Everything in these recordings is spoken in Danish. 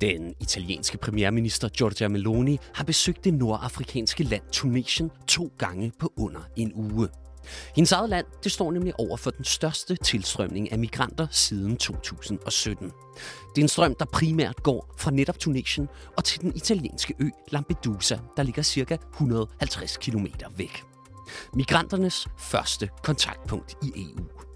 Den italienske premierminister Giorgia Meloni har besøgt det nordafrikanske land Tunesien to gange på under en uge. Hendes eget land det står nemlig over for den største tilstrømning af migranter siden 2017. Det er en strøm, der primært går fra netop Tunesien og til den italienske ø Lampedusa, der ligger ca. 150 km væk. Migranternes første kontaktpunkt i EU.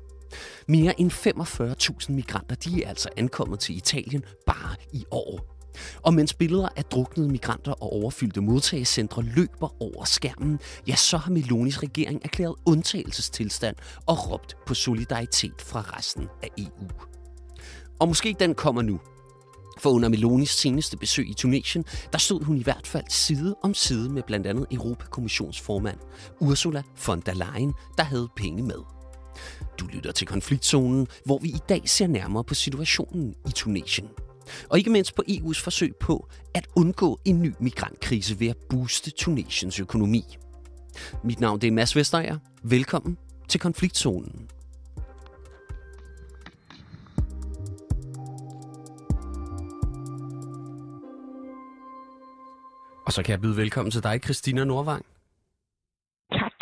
Mere end 45.000 migranter de er altså ankommet til Italien bare i år. Og mens billeder af druknede migranter og overfyldte modtagecentre løber over skærmen, ja, så har Melonis regering erklæret undtagelsestilstand og råbt på solidaritet fra resten af EU. Og måske den kommer nu. For under Melonis seneste besøg i Tunesien, der stod hun i hvert fald side om side med blandt andet Europakommissionsformand Ursula von der Leyen, der havde penge med. Du lytter til konfliktzonen, hvor vi i dag ser nærmere på situationen i Tunesien. Og ikke mindst på EU's forsøg på at undgå en ny migrantkrise ved at booste Tunesiens økonomi. Mit navn er Mads Vestager. Velkommen til konfliktzonen. Og så kan jeg byde velkommen til dig, Christina Nordvang. Tak.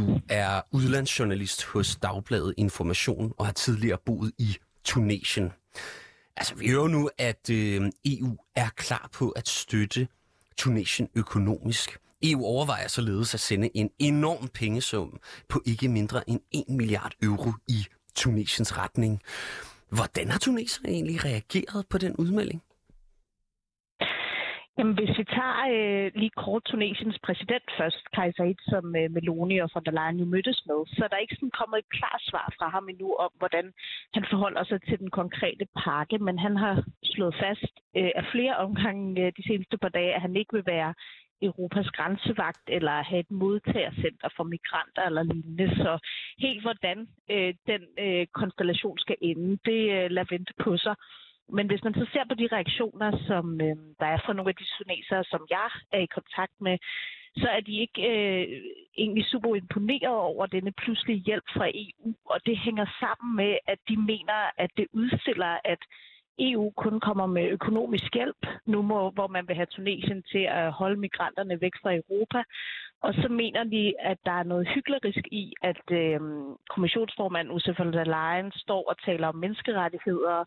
Du er udlandsjournalist hos Dagbladet Information og har tidligere boet i Tunesien. Altså, vi hører nu, at øh, EU er klar på at støtte Tunesien økonomisk. EU overvejer således at sende en enorm pengesum på ikke mindre end 1 milliard euro i Tunesiens retning. Hvordan har tuneserne egentlig reageret på den udmelding? Jamen, hvis vi tager øh, lige kort Tunesiens præsident først, Kaiser som øh, Meloni og von der Leyen jo mødtes med, så er der ikke sådan kommet et klart svar fra ham endnu om, hvordan han forholder sig til den konkrete pakke, men han har slået fast øh, af flere omgange øh, de seneste par dage, at han ikke vil være Europas grænsevagt eller have et modtagercenter for migranter eller lignende. Så helt hvordan øh, den øh, konstellation skal ende, det øh, lader vente på sig. Men hvis man så ser på de reaktioner, som øh, der er fra nogle af de tunesere, som jeg er i kontakt med, så er de ikke øh, egentlig super imponeret over denne pludselige hjælp fra EU. Og det hænger sammen med, at de mener, at det udstiller, at EU kun kommer med økonomisk hjælp, nu må, hvor man vil have Tunesien til at holde migranterne væk fra Europa. Og så mener de, at der er noget hyklerisk i, at øh, kommissionsformand Ursula von der Leyen står og taler om menneskerettigheder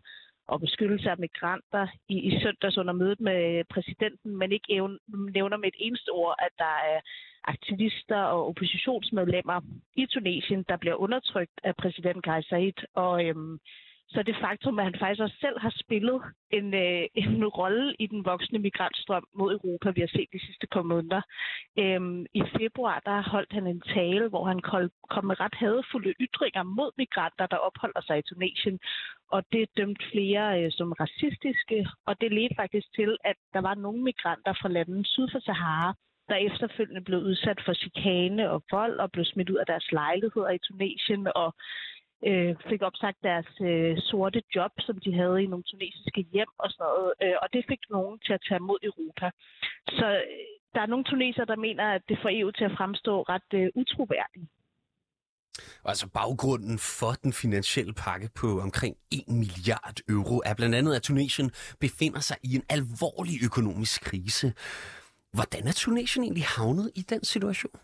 og beskyttelse af migranter i, i søndags under mødet med præsidenten, men ikke evne, nævner med et eneste ord, at der er aktivister og oppositionsmedlemmer i Tunesien, der bliver undertrykt af præsident Kais Said. Og øhm, så det faktum, at han faktisk også selv har spillet en, øh, en rolle i den voksne migrantstrøm mod Europa, vi har set de sidste par måneder. Øhm, I februar der holdt han en tale, hvor han kom med ret hadefulde ytringer mod migranter, der opholder sig i Tunesien. Og det dømte flere øh, som racistiske, og det ledte faktisk til, at der var nogle migranter fra landet syd for Sahara, der efterfølgende blev udsat for chikane og vold og blev smidt ud af deres lejligheder i Tunesien og øh, fik opsagt deres øh, sorte job, som de havde i nogle tunesiske hjem og sådan noget. Øh, og det fik nogen til at tage mod Europa. Så øh, der er nogle tunesere, der mener, at det får EU til at fremstå ret øh, utroværdigt. Altså baggrunden for den finansielle pakke på omkring 1 milliard euro er blandt andet, at Tunesien befinder sig i en alvorlig økonomisk krise. Hvordan er Tunesien egentlig havnet i den situation?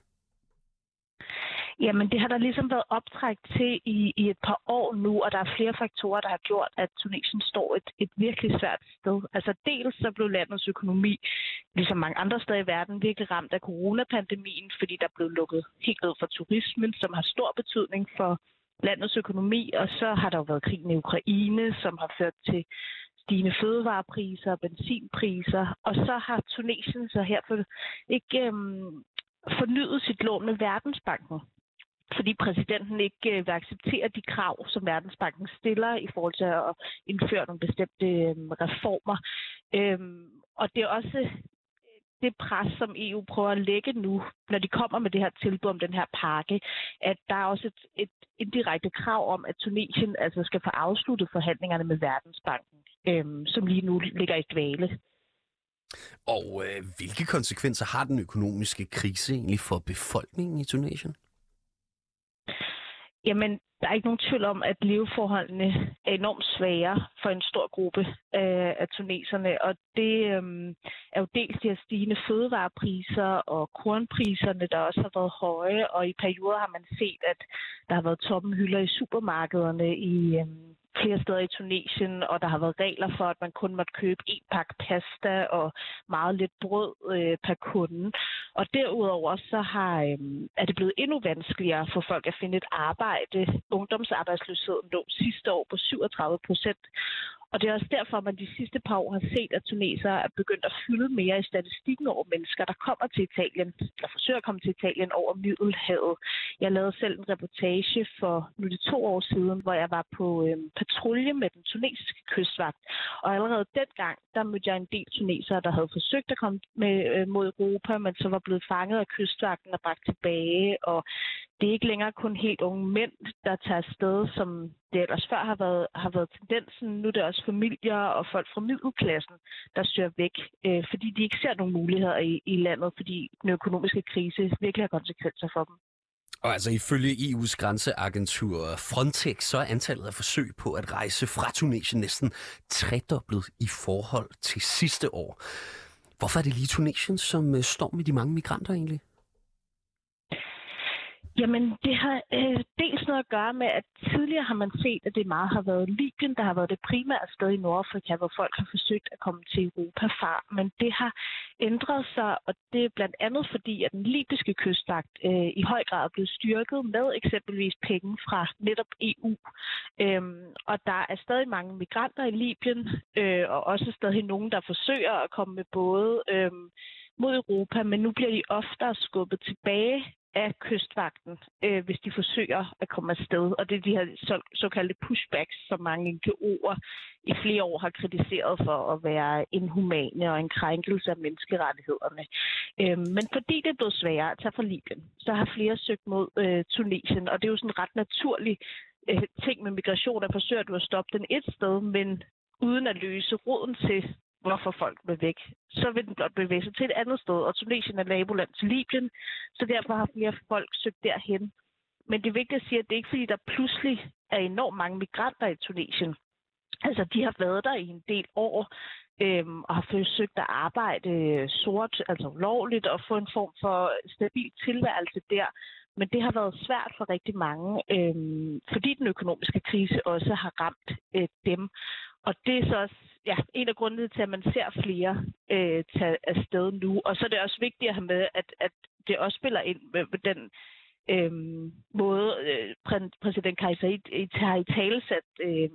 Jamen, det har der ligesom været optræk til i, i et par år nu, og der er flere faktorer, der har gjort, at Tunesien står et, et virkelig svært sted. Altså dels så blev landets økonomi, ligesom mange andre steder i verden, virkelig ramt af coronapandemien, fordi der blev lukket helt ned for turismen, som har stor betydning for landets økonomi, og så har der jo været krigen i Ukraine, som har ført til stigende fødevarepriser og benzinpriser, og så har Tunesien så her for ikke øhm, fornyet sit lån med Verdensbanken fordi præsidenten ikke øh, vil acceptere de krav, som Verdensbanken stiller i forhold til at indføre nogle bestemte øh, reformer. Øhm, og det er også øh, det pres, som EU prøver at lægge nu, når de kommer med det her tilbud om den her pakke, at der er også et, et indirekte krav om, at Tunesien altså skal få afsluttet forhandlingerne med Verdensbanken, øhm, som lige nu ligger i dvale. Og øh, hvilke konsekvenser har den økonomiske krise egentlig for befolkningen i Tunesien? Jamen, der er ikke nogen tvivl om, at leveforholdene er enormt svære for en stor gruppe af, af tuneserne, og det øhm, er jo dels de her stigende fødevarepriser og kornpriserne, der også har været høje, og i perioder har man set, at der har været tomme hylder i supermarkederne i, øhm, flere steder i Tunesien, og der har været regler for, at man kun måtte købe en pakke pasta og meget lidt brød øh, per kunde. Og derudover så har, øh, er det blevet endnu vanskeligere for folk at finde et arbejde. Ungdomsarbejdsløsheden lå sidste år på 37 procent, og det er også derfor, at man de sidste par år har set, at tunesere er begyndt at fylde mere i statistikken over mennesker, der kommer til Italien, eller forsøger at komme til Italien over Middelhavet. Jeg lavede selv en reportage for nu det to år siden, hvor jeg var på øh, patrulje med den tunesiske kystvagt. Og allerede dengang, der mødte jeg en del tunesere, der havde forsøgt at komme med, øh, mod Europa, men så var blevet fanget af kystvagten og bragt tilbage. Og det er ikke længere kun helt unge mænd, der tager afsted, som det ellers før har været, har været tendensen. Nu er det også familier og folk fra middelklassen, der søger væk, øh, fordi de ikke ser nogen muligheder i, i landet, fordi den økonomiske krise virkelig har konsekvenser for dem. Og altså ifølge EU's grænseagentur Frontex, så er antallet af forsøg på at rejse fra Tunesien næsten tredoblet i forhold til sidste år. Hvorfor er det lige Tunesien, som øh, står med de mange migranter egentlig? Jamen, det har øh, dels noget at gøre med, at tidligere har man set, at det meget har været Libyen, der har været det primære sted i Nordafrika, hvor folk har forsøgt at komme til Europa fra. Men det har ændret sig, og det er blandt andet fordi, at den libyske kystvagt øh, i høj grad er blevet styrket med eksempelvis penge fra netop EU. Øhm, og der er stadig mange migranter i Libyen, øh, og også stadig nogen, der forsøger at komme med både øh, mod Europa, men nu bliver de oftere skubbet tilbage af kystvagten, øh, hvis de forsøger at komme afsted. Og det er de her så, såkaldte pushbacks, som mange NGO'er i flere år har kritiseret for at være inhumane og en krænkelse af menneskerettighederne. Øh, men fordi det er blevet sværere at tage fra Libyen, så har flere søgt mod øh, Tunesien, og det er jo sådan en ret naturlig øh, ting med migration, at forsøger du at stoppe den et sted, men uden at løse roden til, hvorfor folk vil væk. Så vil den blot bevæge sig til et andet sted, og Tunesien er naboland til Libyen, så derfor har flere folk søgt derhen. Men det er vigtigt at sige, at det er ikke fordi, der pludselig er enormt mange migranter i Tunesien. Altså, de har været der i en del år, øhm, og har forsøgt at arbejde øh, sort, altså ulovligt, og få en form for stabil tilværelse der. Men det har været svært for rigtig mange, øhm, fordi den økonomiske krise også har ramt øh, dem. Og det er så også ja, en af grundene til, at man ser flere øh, tage afsted nu. Og så er det også vigtigt at have med, at, at det også spiller ind med, med den øh, måde, øh, præsident Kajsa har i talesat, øh,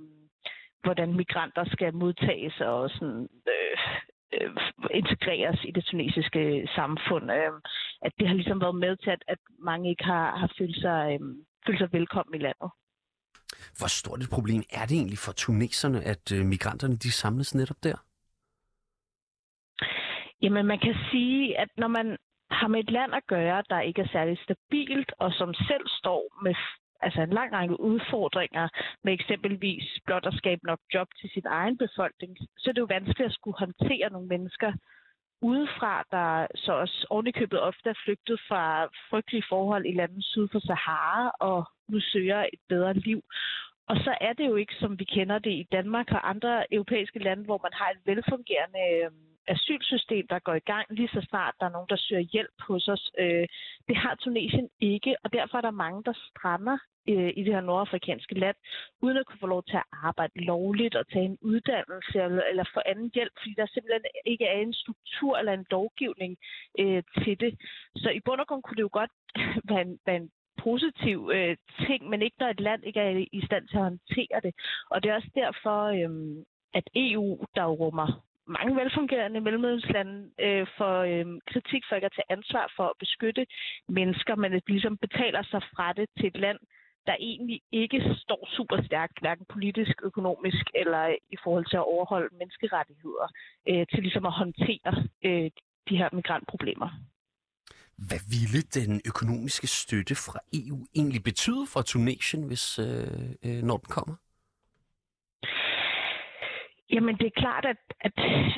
hvordan migranter skal modtages og sådan, øh, øh, integreres i det tunesiske samfund. Øh, at det har ligesom været med til, at, at mange ikke har, har følt, sig, øh, følt sig velkommen i landet. Hvor stort et problem er det egentlig for tuneserne, at øh, migranterne de samles netop der? Jamen, man kan sige, at når man har med et land at gøre, der ikke er særlig stabilt, og som selv står med altså en lang række udfordringer med eksempelvis blot at skabe nok job til sin egen befolkning, så er det jo vanskeligt at skulle håndtere nogle mennesker, udefra, der så også ovenikøbet ofte er flygtet fra frygtelige forhold i landet syd for Sahara og nu søger et bedre liv. Og så er det jo ikke, som vi kender det i Danmark og andre europæiske lande, hvor man har et velfungerende øh, asylsystem, der går i gang lige så snart der er nogen, der søger hjælp hos os. Øh, det har Tunesien ikke, og derfor er der mange, der strander øh, i det her nordafrikanske land, uden at kunne få lov til at arbejde lovligt og tage en uddannelse eller, eller få anden hjælp, fordi der simpelthen ikke er en struktur eller en lovgivning øh, til det. Så i bund og grund kunne det jo godt være en, være en positiv øh, ting, men ikke når et land ikke er i stand til at håndtere det. Og det er også derfor, øh, at EU, der rummer mange velfungerende mellemledningslande øh, for øh, kritik for ikke at tage ansvar for at beskytte mennesker, men at ligesom betaler sig fra det til et land, der egentlig ikke står super stærkt, hverken politisk, økonomisk eller øh, i forhold til at overholde menneskerettigheder, øh, til ligesom at håndtere øh, de her migrantproblemer. Hvad ville den økonomiske støtte fra EU egentlig betyde for Tunesien, hvis øh, øh, når den kommer? Jamen, det er klart, at, at,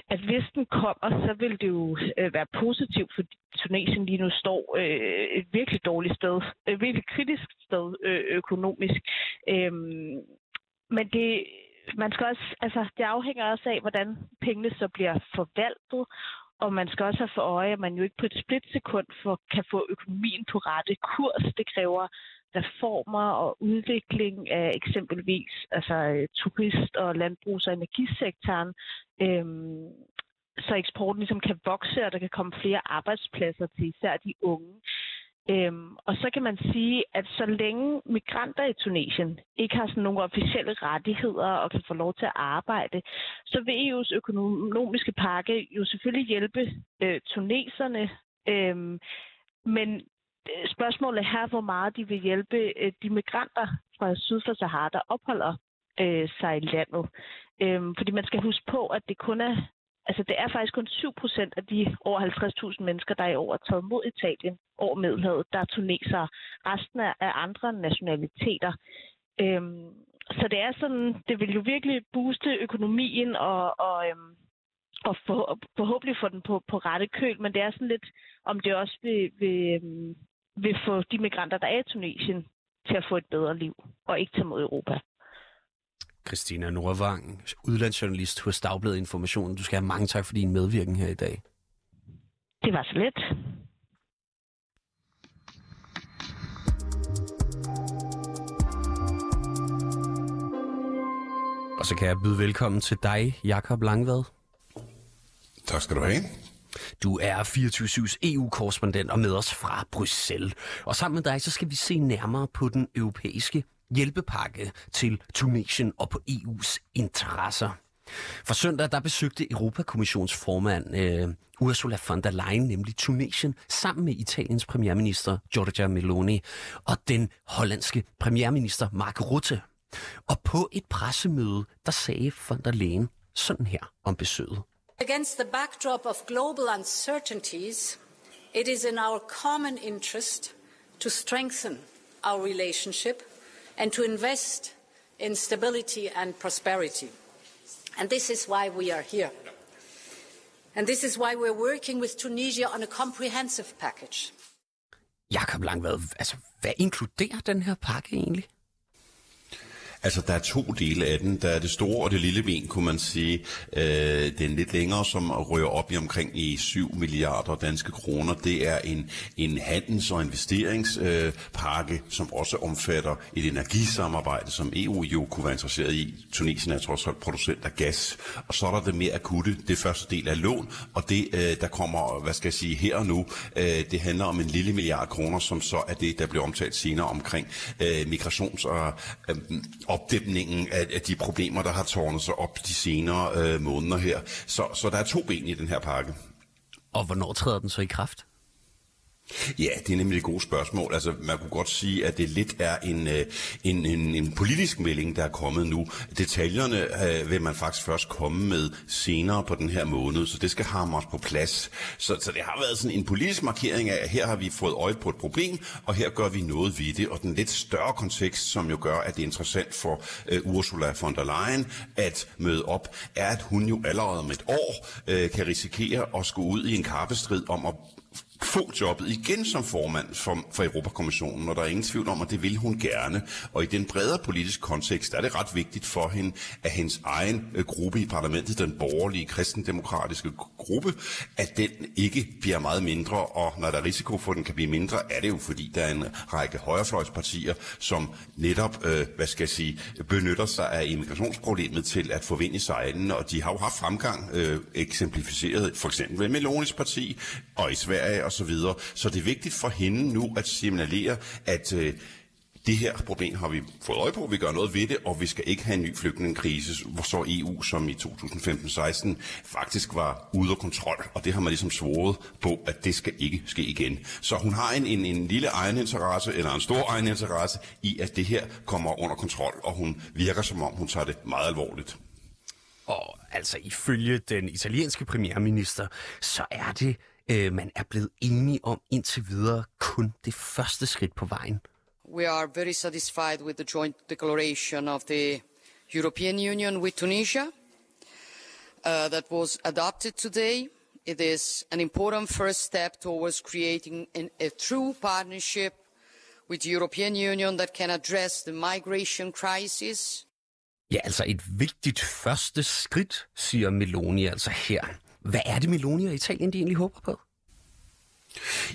at hvis den kommer, så vil det jo øh, være positivt, for Tunesien lige nu står øh, et virkelig dårligt sted, et virkelig kritisk sted øh, økonomisk. Øhm, men det, man skal også, altså, det afhænger også af, hvordan pengene så bliver forvaltet, og man skal også have for øje, at man jo ikke på et splitsekund for, kan få økonomien på rette kurs. Det kræver reformer og udvikling af eksempelvis altså, øh, turist- og landbrugs- og energisektoren, øhm, så eksporten ligesom kan vokse, og der kan komme flere arbejdspladser til især de unge. Øhm, og så kan man sige, at så længe migranter i Tunesien ikke har sådan nogle officielle rettigheder og kan få lov til at arbejde, så vil EU's økonomiske pakke jo selvfølgelig hjælpe øh, tuneserne. Øhm, men øh, spørgsmålet er hvor meget de vil hjælpe øh, de migranter fra syd for Sahara, der opholder øh, sig i landet. Øhm, fordi man skal huske på, at det kun er Altså, det er faktisk kun 7 procent af de over 50.000 mennesker, der er i år er taget mod Italien over Middelhavet, der er tunesere. Resten er af andre nationaliteter. Øhm, så det er sådan, det vil jo virkelig booste økonomien og, og, øhm, og for, forhåbentlig få den på, på rette køl, men det er sådan lidt, om det også vil, vil, øhm, vil få de migranter, der er i Tunesien, til at få et bedre liv og ikke tage mod Europa. Christina Nordvang, udlandsjournalist hos Dagbladet Information. Du skal have mange tak for din medvirken her i dag. Det var så let. Og så kan jeg byde velkommen til dig, Jakob Langvad. Tak skal du have. Du er 24-7's EU-korrespondent og med os fra Bruxelles. Og sammen med dig, så skal vi se nærmere på den europæiske hjælpepakke til Tunesien og på EU's interesser. For søndag der besøgte Europakommissionsformand øh, Ursula von der Leyen nemlig Tunesien sammen med Italiens premierminister Giorgia Meloni og den hollandske premierminister Mark Rutte. Og på et pressemøde, der sagde von der Leyen sådan her om besøget. Against the backdrop of global uncertainties, it is in our common interest to strengthen our relationship and to invest in stability and prosperity. And this is why we are here. And this is why we're working with Tunisia on a comprehensive package. Jakob Langvad, altså, hvad inkluderer den her pakke egentlig? Altså, der er to dele af den. Der er det store og det lille ben, kunne man sige. Øh, den lidt længere, som rører op i omkring i 7 milliarder danske kroner. Det er en, en handels- og investeringspakke, øh, som også omfatter et energisamarbejde, som EU jo kunne være interesseret i. Tunesien er trods alt producent af gas. Og så er der det mere akutte, det første del af lån, og det, øh, der kommer, hvad skal jeg sige, her og nu, øh, det handler om en lille milliard kroner, som så er det, der bliver omtalt senere omkring øh, migrations- og øh, opdæmningen af, af de problemer, der har tårnet sig op de senere øh, måneder her. Så, så der er to ben i den her pakke. Og hvornår træder den så i kraft? Ja, det er nemlig et godt spørgsmål. Altså, man kunne godt sige, at det lidt er en, øh, en, en, en politisk melding, der er kommet nu. Detaljerne øh, vil man faktisk først komme med senere på den her måned, så det skal hamres på plads. Så, så det har været sådan en politisk markering af, at her har vi fået øje på et problem, og her gør vi noget ved det. Og den lidt større kontekst, som jo gør, at det er interessant for øh, Ursula von der Leyen at møde op, er, at hun jo allerede om et år øh, kan risikere at skulle ud i en kappestrid om at få jobbet igen som formand for, for Europakommissionen, og der er ingen tvivl om, at det vil hun gerne. Og i den bredere politiske kontekst er det ret vigtigt for hende, at hendes egen øh, gruppe i parlamentet, den borgerlige kristendemokratiske gruppe, at den ikke bliver meget mindre, og når der er risiko for, at den kan blive mindre, er det jo fordi, der er en række højrefløjspartier, som netop, øh, hvad skal jeg sige, benytter sig af immigrationsproblemet til at få vind i og de har jo haft fremgang, øh, eksemplificeret for eksempel med Melonis parti, og i Sverige og så videre. Så det er vigtigt for hende nu at signalere, at øh, det her problem har vi fået øje på, vi gør noget ved det, og vi skal ikke have en ny flygtningekrise, hvor så EU, som i 2015-16 faktisk var ude af kontrol, og det har man ligesom svoret på, at det skal ikke ske igen. Så hun har en, en, en lille egeninteresse, eller en stor egeninteresse i, at det her kommer under kontrol, og hun virker som om, hun tager det meget alvorligt. Og altså ifølge den italienske premierminister, så er det øh, man er blevet enige om indtil videre kun det første skridt på vejen. We are very satisfied with the joint declaration of the European Union with Tunisia uh, that was adopted today. It is an important first step towards creating an, a true partnership with the European Union that can address the migration crisis. Ja, altså et vigtigt første skridt, siger Meloni altså her. Hvad er det, Meloni og Italien de egentlig håber på?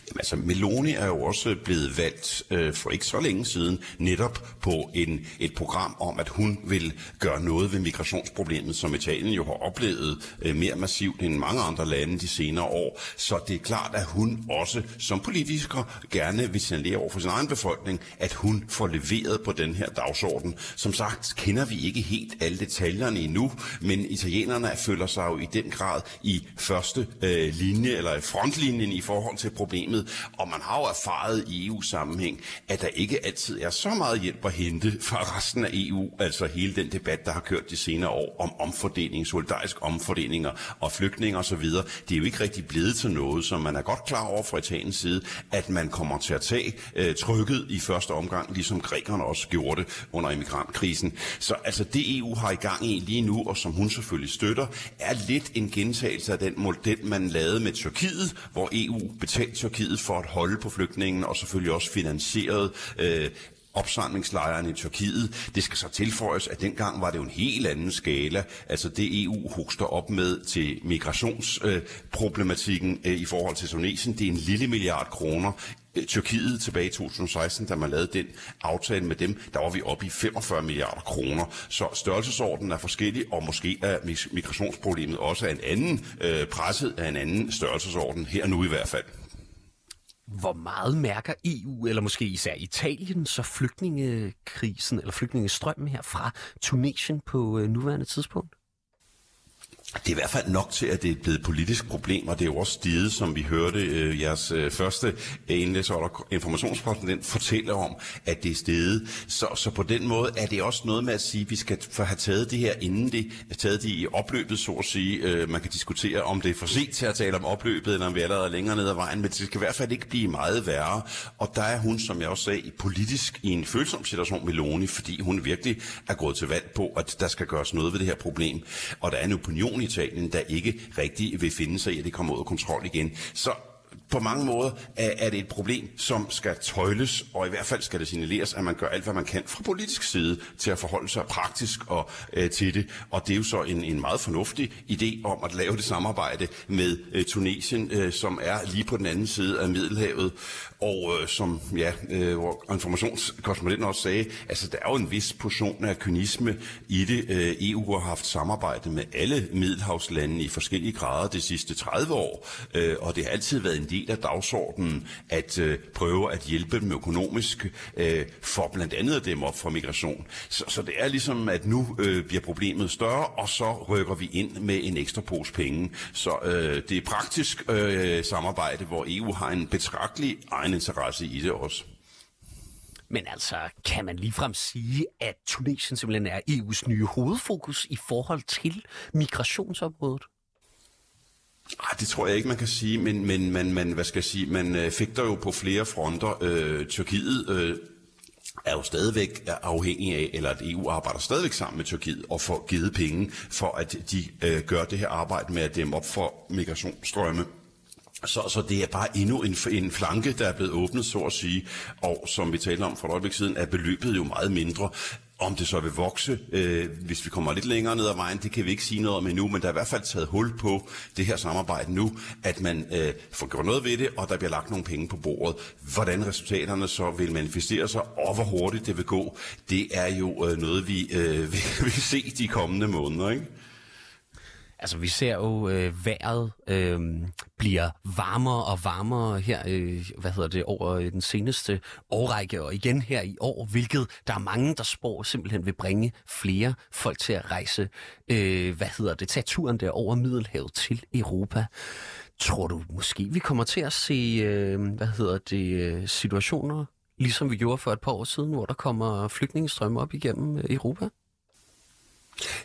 Jamen, altså, Meloni er jo også blevet valgt øh, for ikke så længe siden netop på en, et program om, at hun vil gøre noget ved migrationsproblemet, som Italien jo har oplevet øh, mere massivt end mange andre lande de senere år. Så det er klart, at hun også som politiker gerne vil signalere over for sin egen befolkning, at hun får leveret på den her dagsorden. Som sagt kender vi ikke helt alle detaljerne endnu, men italienerne føler sig jo i den grad i første øh, linje eller i frontlinjen i forhold til problemet, og man har jo erfaret i EU-sammenhæng, at der ikke altid er så meget hjælp at hente fra resten af EU, altså hele den debat, der har kørt de senere år om omfordeling, solidarisk omfordelinger og flygtninge osv., det er jo ikke rigtig blevet til noget, så man er godt klar over fra Italiens side, at man kommer til at tage øh, trykket i første omgang, ligesom grækerne også gjorde det under immigrantkrisen. Så altså det EU har i gang i lige nu, og som hun selvfølgelig støtter, er lidt en gentagelse af den model, man lavede med Tyrkiet, hvor EU betalt Tyrkiet for at holde på flygtningen, og selvfølgelig også finansieret øh, opsamlingslejren i Tyrkiet. Det skal så tilføjes, at dengang var det jo en helt anden skala. Altså det EU hoster op med til migrationsproblematikken øh, øh, i forhold til Tunesien, det er en lille milliard kroner. Øh, Tyrkiet tilbage i 2016, da man lavede den aftale med dem, der var vi oppe i 45 milliarder kroner. Så størrelsesordenen er forskellig, og måske er migrationsproblemet også af en anden øh, presset af en anden størrelsesorden, her nu i hvert fald. Hvor meget mærker EU, eller måske især Italien, så flygtningekrisen eller flygtningestrømmen her fra Tunesien på øh, nuværende tidspunkt? Det er i hvert fald nok til, at det er blevet et politisk problem, og det er jo også stiget, som vi hørte øh, jeres øh, første indlæsholder, informationskorrespondent fortælle om, at det er steget. Så, så på den måde er det også noget med at sige, at vi skal have taget det her, inden det er taget det i opløbet, så at sige. Øh, man kan diskutere, om det er for sent til at tale om opløbet, eller om vi er allerede længere ned ad vejen, men det skal i hvert fald ikke blive meget værre. Og der er hun, som jeg også sagde, politisk i en følsom situation med Loni, fordi hun virkelig er gået til valg på, at der skal gøres noget ved det her problem. Og der er en opinion i Italien, der ikke rigtig vil finde sig i, at det kommer ud af kontrol igen. Så på mange måder er, det et problem, som skal tøjles, og i hvert fald skal det signaleres, at man gør alt, hvad man kan fra politisk side til at forholde sig praktisk og øh, til det. Og det er jo så en, en meget fornuftig idé om at lave det samarbejde med øh, Tunesien, øh, som er lige på den anden side af Middelhavet, og øh, som ja, øh, hvor informationskorrespondenten også sagde, altså der er jo en vis portion af kynisme i det. Øh, EU har haft samarbejde med alle Middelhavslande i forskellige grader de sidste 30 år, øh, og det har altid været en del af dagsordenen at øh, prøve at hjælpe dem økonomisk øh, for blandt andet at dem op for migration. Så, så det er ligesom, at nu øh, bliver problemet større, og så rykker vi ind med en ekstra pose penge. Så øh, det er praktisk øh, samarbejde, hvor EU har en betragtelig egen interesse i det også. Men altså, kan man ligefrem sige, at Tunesien simpelthen er EU's nye hovedfokus i forhold til migrationsområdet? Ej, det tror jeg ikke, man kan sige, men, men man, man, hvad skal jeg sige, man øh, fægter jo på flere fronter. Øh, Tyrkiet øh, er jo stadigvæk afhængig af, eller at EU arbejder stadigvæk sammen med Tyrkiet og får givet penge for, at de øh, gør det her arbejde med at dæmme op for migrationsstrømme. Så, så det er bare endnu en, en flanke, der er blevet åbnet, så at sige. Og som vi talte om for et øjeblik siden, er beløbet jo meget mindre. Om det så vil vokse, øh, hvis vi kommer lidt længere ned ad vejen, det kan vi ikke sige noget om endnu, men der er i hvert fald taget hul på det her samarbejde nu, at man øh, får gjort noget ved det, og der bliver lagt nogle penge på bordet. Hvordan resultaterne så vil manifestere sig, og hvor hurtigt det vil gå, det er jo øh, noget, vi øh, vil, vil se de kommende måneder. Ikke? Altså, vi ser jo, øh, vejret øh, bliver varmere og varmere her, øh, hvad hedder det, over øh, den seneste årrække, og igen her i år, hvilket der er mange, der spår simpelthen vil bringe flere folk til at rejse, øh, hvad hedder det, tage turen der over Middelhavet til Europa. Tror du måske, vi kommer til at se, øh, hvad hedder det, øh, situationer, ligesom vi gjorde for et par år siden, hvor der kommer flygtningestrømme op igennem øh, Europa?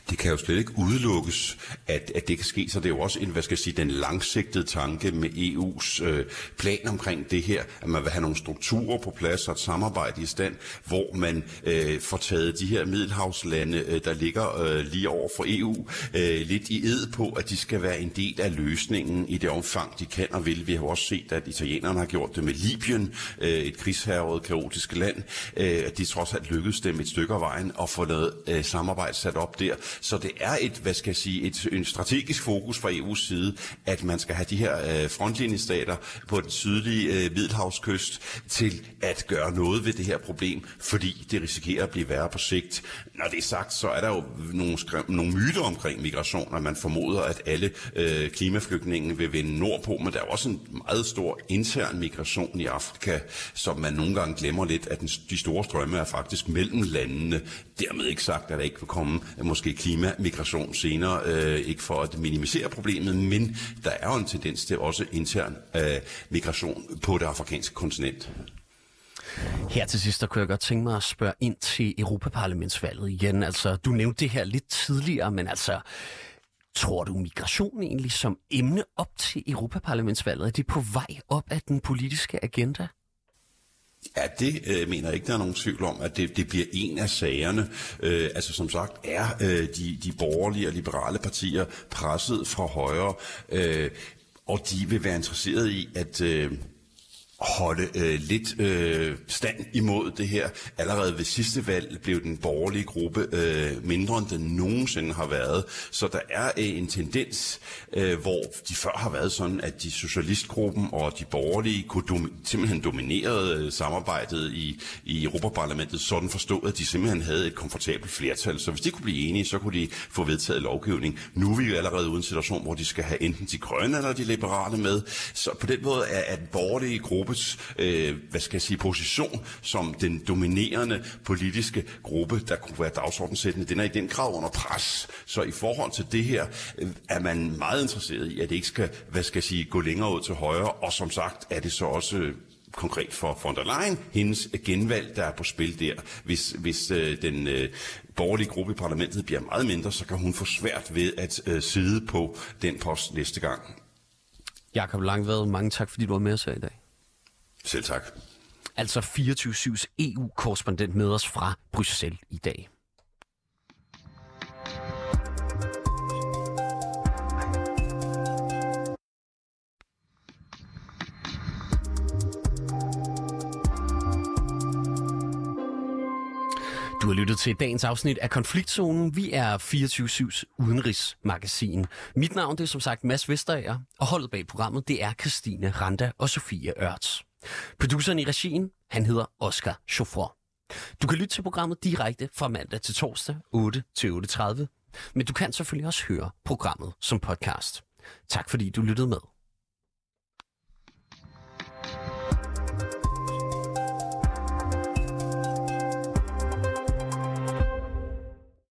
Det kan jo slet ikke udelukkes, at, at det kan ske, så det er jo også en, hvad skal jeg sige, den langsigtede tanke med EU's øh, plan omkring det her, at man vil have nogle strukturer på plads og et samarbejde i stand, hvor man øh, får taget de her middelhavslande, øh, der ligger øh, lige over for EU, øh, lidt i ed på, at de skal være en del af løsningen i det omfang, de kan og vil. Vi har også set, at italienerne har gjort det med Libyen, øh, et krigsherret, kaotisk land, øh, at de trods alt lykkedes dem et stykke af vejen at få noget øh, samarbejde sat op der. Så det er et, hvad skal jeg sige, et, en strategisk fokus fra EU's side, at man skal have de her øh, frontlinjestater på den sydlige øh, Middelhavskyst til at gøre noget ved det her problem, fordi det risikerer at blive værre på sigt. Når det er sagt, så er der jo nogle, nogle myter omkring migration, og man formoder, at alle øh, klimaflygtninge vil vende nordpå, men der er også en meget stor intern migration i Afrika, som man nogle gange glemmer lidt, at den, de store strømme er faktisk mellem landene. Dermed ikke sagt, at der ikke vil komme måske klimamigration senere, øh, ikke for at minimisere problemet, men der er jo en tendens til også intern øh, migration på det afrikanske kontinent. Her til sidst, der kunne jeg godt tænke mig at spørge ind til Europaparlamentsvalget igen. Altså, du nævnte det her lidt tidligere, men altså, tror du migration egentlig som emne op til Europaparlamentsvalget, er det på vej op af den politiske agenda? Ja, det øh, mener jeg ikke, der er nogen tvivl om, at det, det bliver en af sagerne. Øh, altså som sagt er øh, de, de borgerlige og liberale partier presset fra højre, øh, og de vil være interesseret i, at... Øh, holde øh, lidt øh, stand imod det her. Allerede ved sidste valg blev den borgerlige gruppe øh, mindre, end den nogensinde har været. Så der er øh, en tendens, øh, hvor de før har været sådan, at de socialistgruppen og de borgerlige kunne dom- simpelthen dominerede øh, samarbejdet i, i Europaparlamentet, sådan forstået, at de simpelthen havde et komfortabelt flertal. Så hvis de kunne blive enige, så kunne de få vedtaget lovgivning. Nu er vi jo allerede uden en situation, hvor de skal have enten de grønne eller de liberale med. Så på den måde er, er den borgerlige gruppe gruppes, øh, hvad skal jeg sige, position som den dominerende politiske gruppe, der kunne være dagsordenssættende, den er i den grad under pres. Så i forhold til det her øh, er man meget interesseret i, at det ikke skal, hvad skal jeg sige, gå længere ud til højre, og som sagt er det så også øh, konkret for von der Leyen, hendes genvalg, der er på spil der. Hvis, hvis øh, den øh, borgerlige gruppe i parlamentet bliver meget mindre, så kan hun få svært ved at øh, sidde på den post næste gang. Jakob Langved, mange tak, fordi du var med os her i dag. Selv tak. Altså 24-7's EU-korrespondent med os fra Bruxelles i dag. Du har lyttet til dagens afsnit af Konfliktzonen. Vi er 24-7's udenrigsmagasin. Mit navn det er som sagt Mads Vesterager, og holdet bag programmet det er Christine Randa og Sofie Ørts. Produceren i regien, han hedder Oscar Chauffeur. Du kan lytte til programmet direkte fra mandag til torsdag 8 til 8.30, men du kan selvfølgelig også høre programmet som podcast. Tak fordi du lyttede med.